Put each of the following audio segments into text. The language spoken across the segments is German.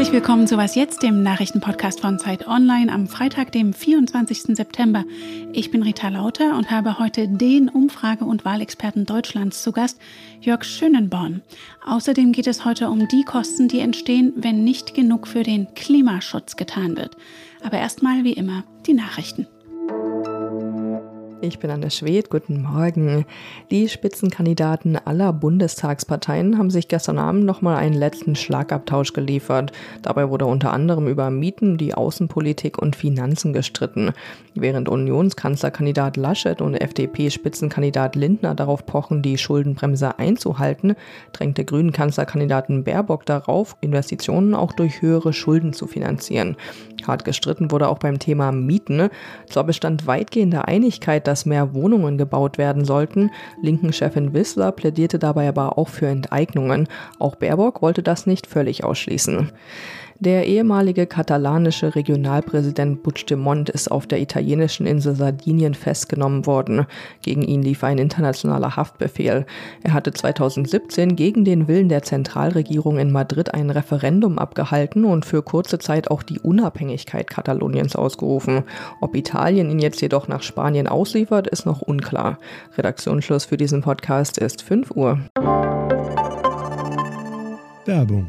Herzlich willkommen zu Was Jetzt, dem Nachrichtenpodcast von Zeit Online am Freitag, dem 24. September. Ich bin Rita Lauter und habe heute den Umfrage- und Wahlexperten Deutschlands zu Gast, Jörg Schönenborn. Außerdem geht es heute um die Kosten, die entstehen, wenn nicht genug für den Klimaschutz getan wird. Aber erstmal wie immer die Nachrichten. Ich bin Anne Schwed, guten Morgen. Die Spitzenkandidaten aller Bundestagsparteien haben sich gestern Abend nochmal einen letzten Schlagabtausch geliefert. Dabei wurde unter anderem über Mieten, die Außenpolitik und Finanzen gestritten. Während Unionskanzlerkandidat Laschet und FDP-Spitzenkandidat Lindner darauf pochen, die Schuldenbremse einzuhalten, drängte Grünen Kanzlerkandidaten Baerbock darauf, Investitionen auch durch höhere Schulden zu finanzieren. Hart gestritten wurde auch beim Thema Mieten. Zwar bestand weitgehende Einigkeit, dass mehr Wohnungen gebaut werden sollten. Linken Chefin Wissler plädierte dabei aber auch für Enteignungen. Auch Baerbock wollte das nicht völlig ausschließen. Der ehemalige katalanische Regionalpräsident Puigdemont ist auf der italienischen Insel Sardinien festgenommen worden. Gegen ihn lief ein internationaler Haftbefehl. Er hatte 2017 gegen den Willen der Zentralregierung in Madrid ein Referendum abgehalten und für kurze Zeit auch die Unabhängigkeit Kataloniens ausgerufen. Ob Italien ihn jetzt jedoch nach Spanien ausliefert, ist noch unklar. Redaktionsschluss für diesen Podcast ist 5 Uhr. Werbung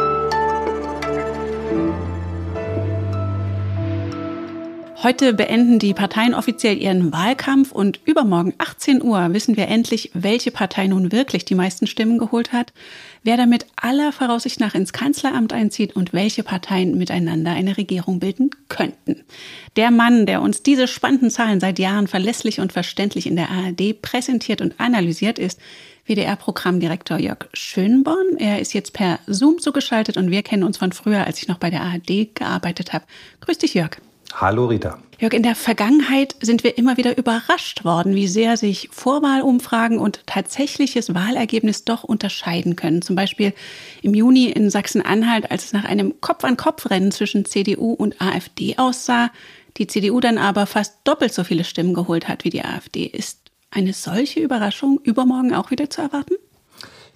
Heute beenden die Parteien offiziell ihren Wahlkampf und übermorgen 18 Uhr wissen wir endlich, welche Partei nun wirklich die meisten Stimmen geholt hat, wer damit aller Voraussicht nach ins Kanzleramt einzieht und welche Parteien miteinander eine Regierung bilden könnten. Der Mann, der uns diese spannenden Zahlen seit Jahren verlässlich und verständlich in der ARD präsentiert und analysiert, ist WDR-Programmdirektor Jörg Schönborn. Er ist jetzt per Zoom zugeschaltet und wir kennen uns von früher, als ich noch bei der ARD gearbeitet habe. Grüß dich, Jörg. Hallo Rita. Jörg, in der Vergangenheit sind wir immer wieder überrascht worden, wie sehr sich Vorwahlumfragen und tatsächliches Wahlergebnis doch unterscheiden können. Zum Beispiel im Juni in Sachsen-Anhalt, als es nach einem Kopf-an-Kopf-Rennen zwischen CDU und AfD aussah, die CDU dann aber fast doppelt so viele Stimmen geholt hat wie die AfD. Ist eine solche Überraschung übermorgen auch wieder zu erwarten?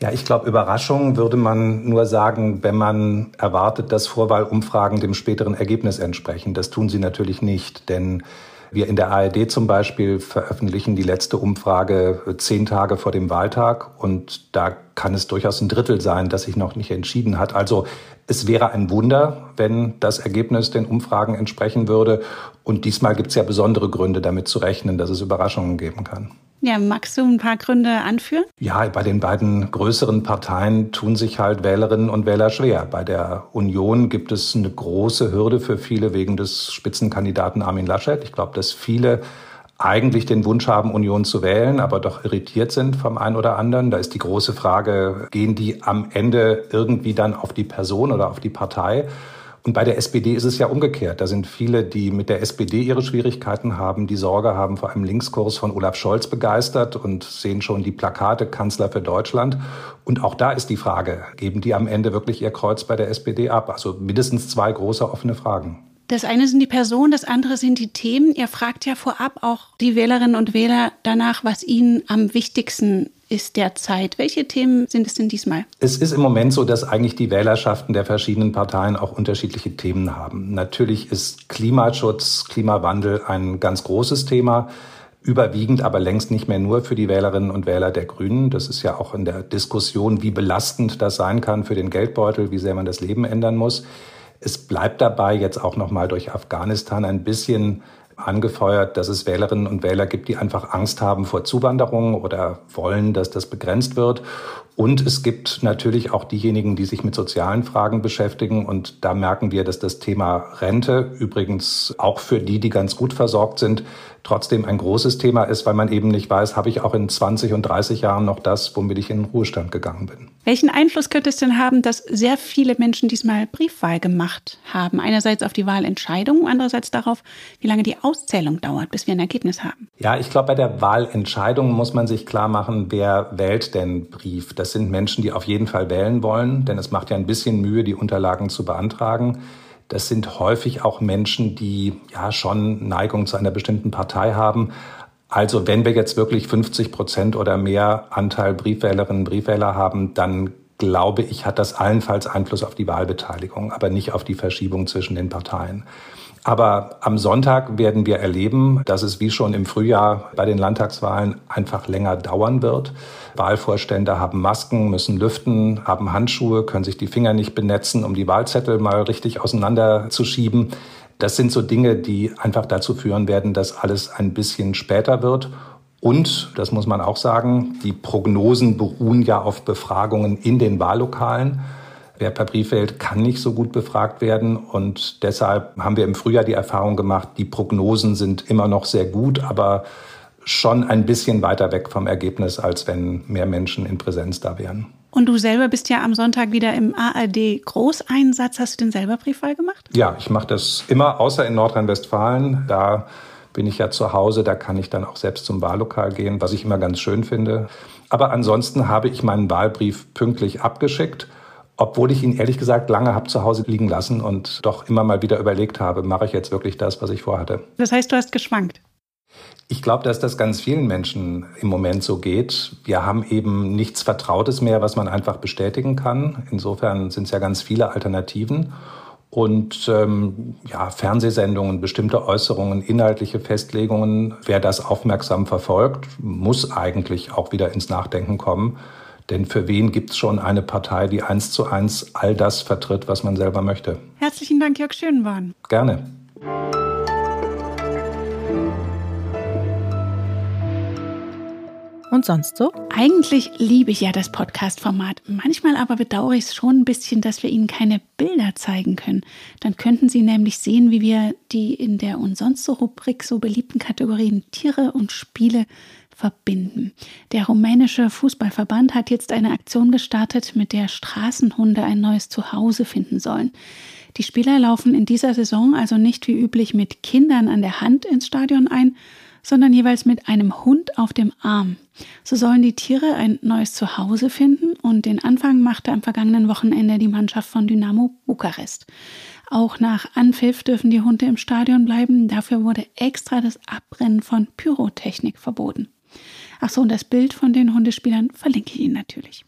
Ja, ich glaube, Überraschung würde man nur sagen, wenn man erwartet, dass Vorwahlumfragen dem späteren Ergebnis entsprechen. Das tun sie natürlich nicht, denn wir in der ARD zum Beispiel veröffentlichen die letzte Umfrage zehn Tage vor dem Wahltag und da kann es durchaus ein Drittel sein, das sich noch nicht entschieden hat. Also es wäre ein Wunder, wenn das Ergebnis den Umfragen entsprechen würde. Und diesmal gibt es ja besondere Gründe, damit zu rechnen, dass es Überraschungen geben kann. Ja, magst du ein paar Gründe anführen? Ja, bei den beiden größeren Parteien tun sich halt Wählerinnen und Wähler schwer. Bei der Union gibt es eine große Hürde für viele wegen des Spitzenkandidaten Armin Laschet. Ich glaube, dass viele eigentlich den Wunsch haben, Union zu wählen, aber doch irritiert sind vom einen oder anderen. Da ist die große Frage, gehen die am Ende irgendwie dann auf die Person oder auf die Partei? Und bei der SPD ist es ja umgekehrt. Da sind viele, die mit der SPD ihre Schwierigkeiten haben, die Sorge haben vor einem Linkskurs von Olaf Scholz begeistert und sehen schon die Plakate Kanzler für Deutschland. Und auch da ist die Frage, geben die am Ende wirklich ihr Kreuz bei der SPD ab? Also mindestens zwei große offene Fragen. Das eine sind die Personen, das andere sind die Themen. Ihr fragt ja vorab auch die Wählerinnen und Wähler danach, was ihnen am wichtigsten ist derzeit. Welche Themen sind es denn diesmal? Es ist im Moment so, dass eigentlich die Wählerschaften der verschiedenen Parteien auch unterschiedliche Themen haben. Natürlich ist Klimaschutz, Klimawandel ein ganz großes Thema überwiegend aber längst nicht mehr nur für die Wählerinnen und Wähler der Grünen. Das ist ja auch in der Diskussion, wie belastend das sein kann für den Geldbeutel, wie sehr man das Leben ändern muss. Es bleibt dabei jetzt auch noch mal durch Afghanistan ein bisschen angefeuert, dass es Wählerinnen und Wähler gibt, die einfach Angst haben vor Zuwanderung oder wollen, dass das begrenzt wird. Und es gibt natürlich auch diejenigen, die sich mit sozialen Fragen beschäftigen. Und da merken wir, dass das Thema Rente übrigens auch für die, die ganz gut versorgt sind, trotzdem ein großes Thema ist, weil man eben nicht weiß, habe ich auch in 20 und 30 Jahren noch das, womit ich in den Ruhestand gegangen bin. Welchen Einfluss könnte es denn haben, dass sehr viele Menschen diesmal Briefwahl gemacht haben? Einerseits auf die Wahlentscheidung, andererseits darauf, wie lange die Auszählung dauert, bis wir ein Ergebnis haben? Ja, ich glaube, bei der Wahlentscheidung muss man sich klar machen, wer wählt denn Brief. Das sind Menschen, die auf jeden Fall wählen wollen, denn es macht ja ein bisschen Mühe, die Unterlagen zu beantragen. Das sind häufig auch Menschen, die ja schon Neigung zu einer bestimmten Partei haben. Also wenn wir jetzt wirklich 50 Prozent oder mehr Anteil Briefwählerinnen und Briefwähler haben, dann glaube ich, hat das allenfalls Einfluss auf die Wahlbeteiligung, aber nicht auf die Verschiebung zwischen den Parteien. Aber am Sonntag werden wir erleben, dass es wie schon im Frühjahr bei den Landtagswahlen einfach länger dauern wird. Wahlvorstände haben Masken, müssen lüften, haben Handschuhe, können sich die Finger nicht benetzen, um die Wahlzettel mal richtig auseinanderzuschieben. Das sind so Dinge, die einfach dazu führen werden, dass alles ein bisschen später wird. Und, das muss man auch sagen, die Prognosen beruhen ja auf Befragungen in den Wahllokalen. Wer per Brief wählt, kann nicht so gut befragt werden. Und deshalb haben wir im Frühjahr die Erfahrung gemacht, die Prognosen sind immer noch sehr gut, aber schon ein bisschen weiter weg vom Ergebnis, als wenn mehr Menschen in Präsenz da wären. Und du selber bist ja am Sonntag wieder im ARD Großeinsatz. Hast du den selber Briefwahl gemacht? Ja, ich mache das immer, außer in Nordrhein-Westfalen. Da bin ich ja zu Hause, da kann ich dann auch selbst zum Wahllokal gehen, was ich immer ganz schön finde. Aber ansonsten habe ich meinen Wahlbrief pünktlich abgeschickt, obwohl ich ihn ehrlich gesagt lange habe zu Hause liegen lassen und doch immer mal wieder überlegt habe, mache ich jetzt wirklich das, was ich vorhatte. Das heißt, du hast geschwankt. Ich glaube, dass das ganz vielen Menschen im Moment so geht. Wir haben eben nichts Vertrautes mehr, was man einfach bestätigen kann. Insofern sind es ja ganz viele Alternativen. Und ähm, ja, Fernsehsendungen, bestimmte Äußerungen, inhaltliche Festlegungen, wer das aufmerksam verfolgt, muss eigentlich auch wieder ins Nachdenken kommen. Denn für wen gibt es schon eine Partei, die eins zu eins all das vertritt, was man selber möchte? Herzlichen Dank, Jörg Schönborn. Gerne. Und sonst so? Eigentlich liebe ich ja das Podcast-Format. Manchmal aber bedauere ich es schon ein bisschen, dass wir Ihnen keine Bilder zeigen können. Dann könnten Sie nämlich sehen, wie wir die in der und sonst so Rubrik so beliebten Kategorien Tiere und Spiele verbinden. Der rumänische Fußballverband hat jetzt eine Aktion gestartet, mit der Straßenhunde ein neues Zuhause finden sollen. Die Spieler laufen in dieser Saison also nicht wie üblich mit Kindern an der Hand ins Stadion ein, sondern jeweils mit einem Hund auf dem Arm. So sollen die Tiere ein neues Zuhause finden und den Anfang machte am vergangenen Wochenende die Mannschaft von Dynamo Bukarest. Auch nach Anpfiff dürfen die Hunde im Stadion bleiben. Dafür wurde extra das Abbrennen von Pyrotechnik verboten. Ach so, und das Bild von den Hundespielern verlinke ich Ihnen natürlich.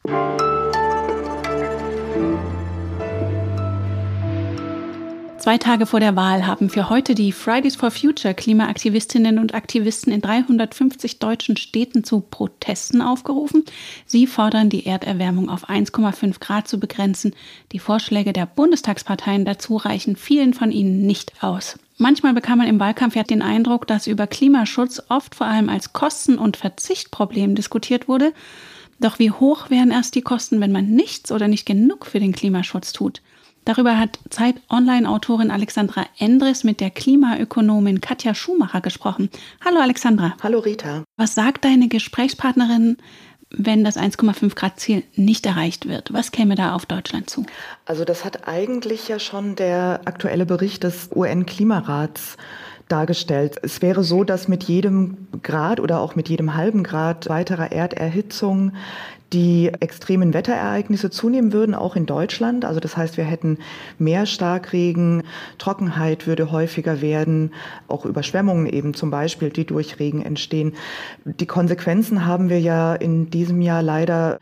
Zwei Tage vor der Wahl haben für heute die Fridays for Future Klimaaktivistinnen und Aktivisten in 350 deutschen Städten zu Protesten aufgerufen. Sie fordern, die Erderwärmung auf 1,5 Grad zu begrenzen. Die Vorschläge der Bundestagsparteien dazu reichen vielen von ihnen nicht aus. Manchmal bekam man im Wahlkampf ja den Eindruck, dass über Klimaschutz oft vor allem als Kosten- und Verzichtproblem diskutiert wurde. Doch wie hoch wären erst die Kosten, wenn man nichts oder nicht genug für den Klimaschutz tut? Darüber hat Zeit-Online-Autorin Alexandra Endres mit der Klimaökonomin Katja Schumacher gesprochen. Hallo Alexandra. Hallo Rita. Was sagt deine Gesprächspartnerin, wenn das 1,5 Grad Ziel nicht erreicht wird? Was käme da auf Deutschland zu? Also das hat eigentlich ja schon der aktuelle Bericht des UN-Klimarats dargestellt. Es wäre so, dass mit jedem Grad oder auch mit jedem halben Grad weiterer Erderhitzung die extremen Wetterereignisse zunehmen würden, auch in Deutschland. Also das heißt, wir hätten mehr Starkregen, Trockenheit würde häufiger werden, auch Überschwemmungen eben zum Beispiel, die durch Regen entstehen. Die Konsequenzen haben wir ja in diesem Jahr leider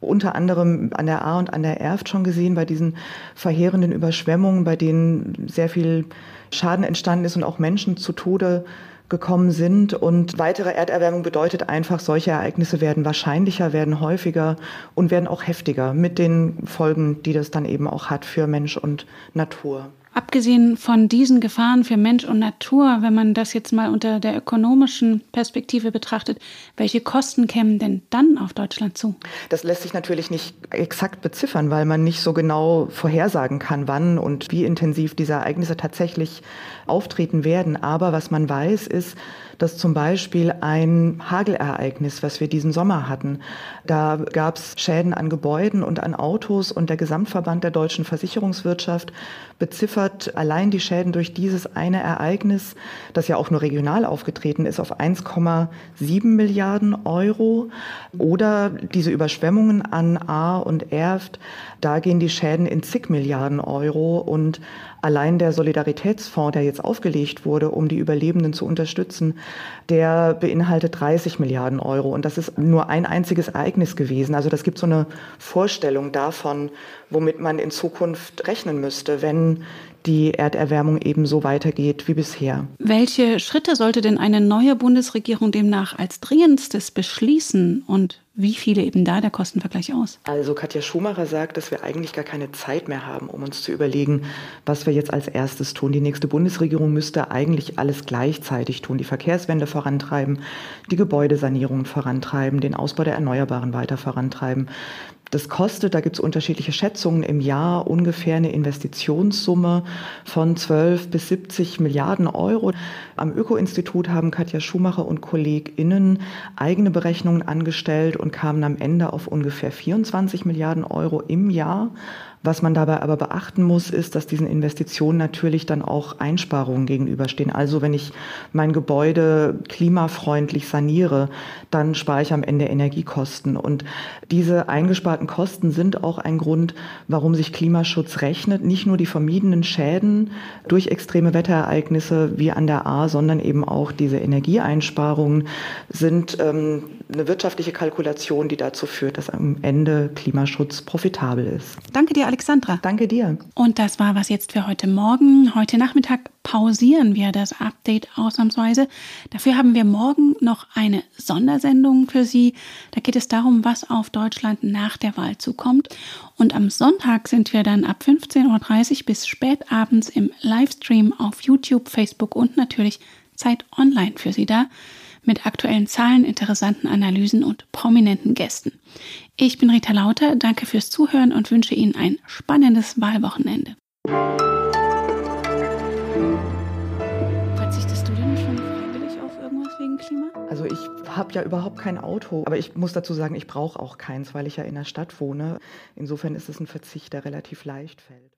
unter anderem an der A und an der Erft schon gesehen, bei diesen verheerenden Überschwemmungen, bei denen sehr viel Schaden entstanden ist und auch Menschen zu Tode gekommen sind. Und weitere Erderwärmung bedeutet einfach, solche Ereignisse werden wahrscheinlicher, werden häufiger und werden auch heftiger mit den Folgen, die das dann eben auch hat für Mensch und Natur. Abgesehen von diesen Gefahren für Mensch und Natur, wenn man das jetzt mal unter der ökonomischen Perspektive betrachtet, welche Kosten kämen denn dann auf Deutschland zu? Das lässt sich natürlich nicht exakt beziffern, weil man nicht so genau vorhersagen kann, wann und wie intensiv diese Ereignisse tatsächlich auftreten werden. Aber was man weiß, ist, dass zum Beispiel ein Hagelereignis, was wir diesen Sommer hatten, da gab es Schäden an Gebäuden und an Autos und der Gesamtverband der deutschen Versicherungswirtschaft beziffert beziffert allein die Schäden durch dieses eine Ereignis, das ja auch nur regional aufgetreten ist, auf 1,7 Milliarden Euro. Oder diese Überschwemmungen an Ahr und Erft, da gehen die Schäden in zig Milliarden Euro und allein der Solidaritätsfonds, der jetzt aufgelegt wurde, um die Überlebenden zu unterstützen, der beinhaltet 30 Milliarden Euro. Und das ist nur ein einziges Ereignis gewesen. Also das gibt so eine Vorstellung davon, womit man in Zukunft rechnen müsste, wenn die Erderwärmung eben so weitergeht wie bisher. Welche Schritte sollte denn eine neue Bundesregierung demnach als dringendstes beschließen und wie viele eben da der Kostenvergleich aus? Also Katja Schumacher sagt, dass wir eigentlich gar keine Zeit mehr haben, um uns zu überlegen, was wir jetzt als erstes tun. Die nächste Bundesregierung müsste eigentlich alles gleichzeitig tun. Die Verkehrswende vorantreiben, die Gebäudesanierung vorantreiben, den Ausbau der Erneuerbaren weiter vorantreiben. Das kostet, da gibt es unterschiedliche Schätzungen, im Jahr ungefähr eine Investitionssumme von 12 bis 70 Milliarden Euro. Am Öko-Institut haben Katja Schumacher und KollegInnen eigene Berechnungen angestellt und kamen am Ende auf ungefähr 24 Milliarden Euro im Jahr. Was man dabei aber beachten muss, ist, dass diesen Investitionen natürlich dann auch Einsparungen gegenüberstehen. Also wenn ich mein Gebäude klimafreundlich saniere, dann spare ich am Ende Energiekosten. Und diese eingesparten Kosten sind auch ein Grund, warum sich Klimaschutz rechnet. Nicht nur die vermiedenen Schäden durch extreme Wetterereignisse wie an der A, sondern eben auch diese Energieeinsparungen sind ähm, eine wirtschaftliche Kalkulation, die dazu führt, dass am Ende Klimaschutz profitabel ist. Danke dir, Alexandra. Danke dir. Und das war was jetzt für heute Morgen. Heute Nachmittag pausieren wir das Update ausnahmsweise. Dafür haben wir morgen noch eine Sondersendung für Sie. Da geht es darum, was auf Deutschland nach der Wahl zukommt. Und am Sonntag sind wir dann ab 15.30 Uhr bis spät abends im Livestream auf YouTube, Facebook und natürlich Zeit Online für Sie da mit aktuellen Zahlen, interessanten Analysen und prominenten Gästen. Ich bin Rita Lauter, danke fürs Zuhören und wünsche Ihnen ein spannendes Wahlwochenende. Verzichtest du denn schon freiwillig auf irgendwas wegen Klima? Also ich habe ja überhaupt kein Auto, aber ich muss dazu sagen, ich brauche auch keins, weil ich ja in der Stadt wohne. Insofern ist es ein Verzicht, der relativ leicht fällt.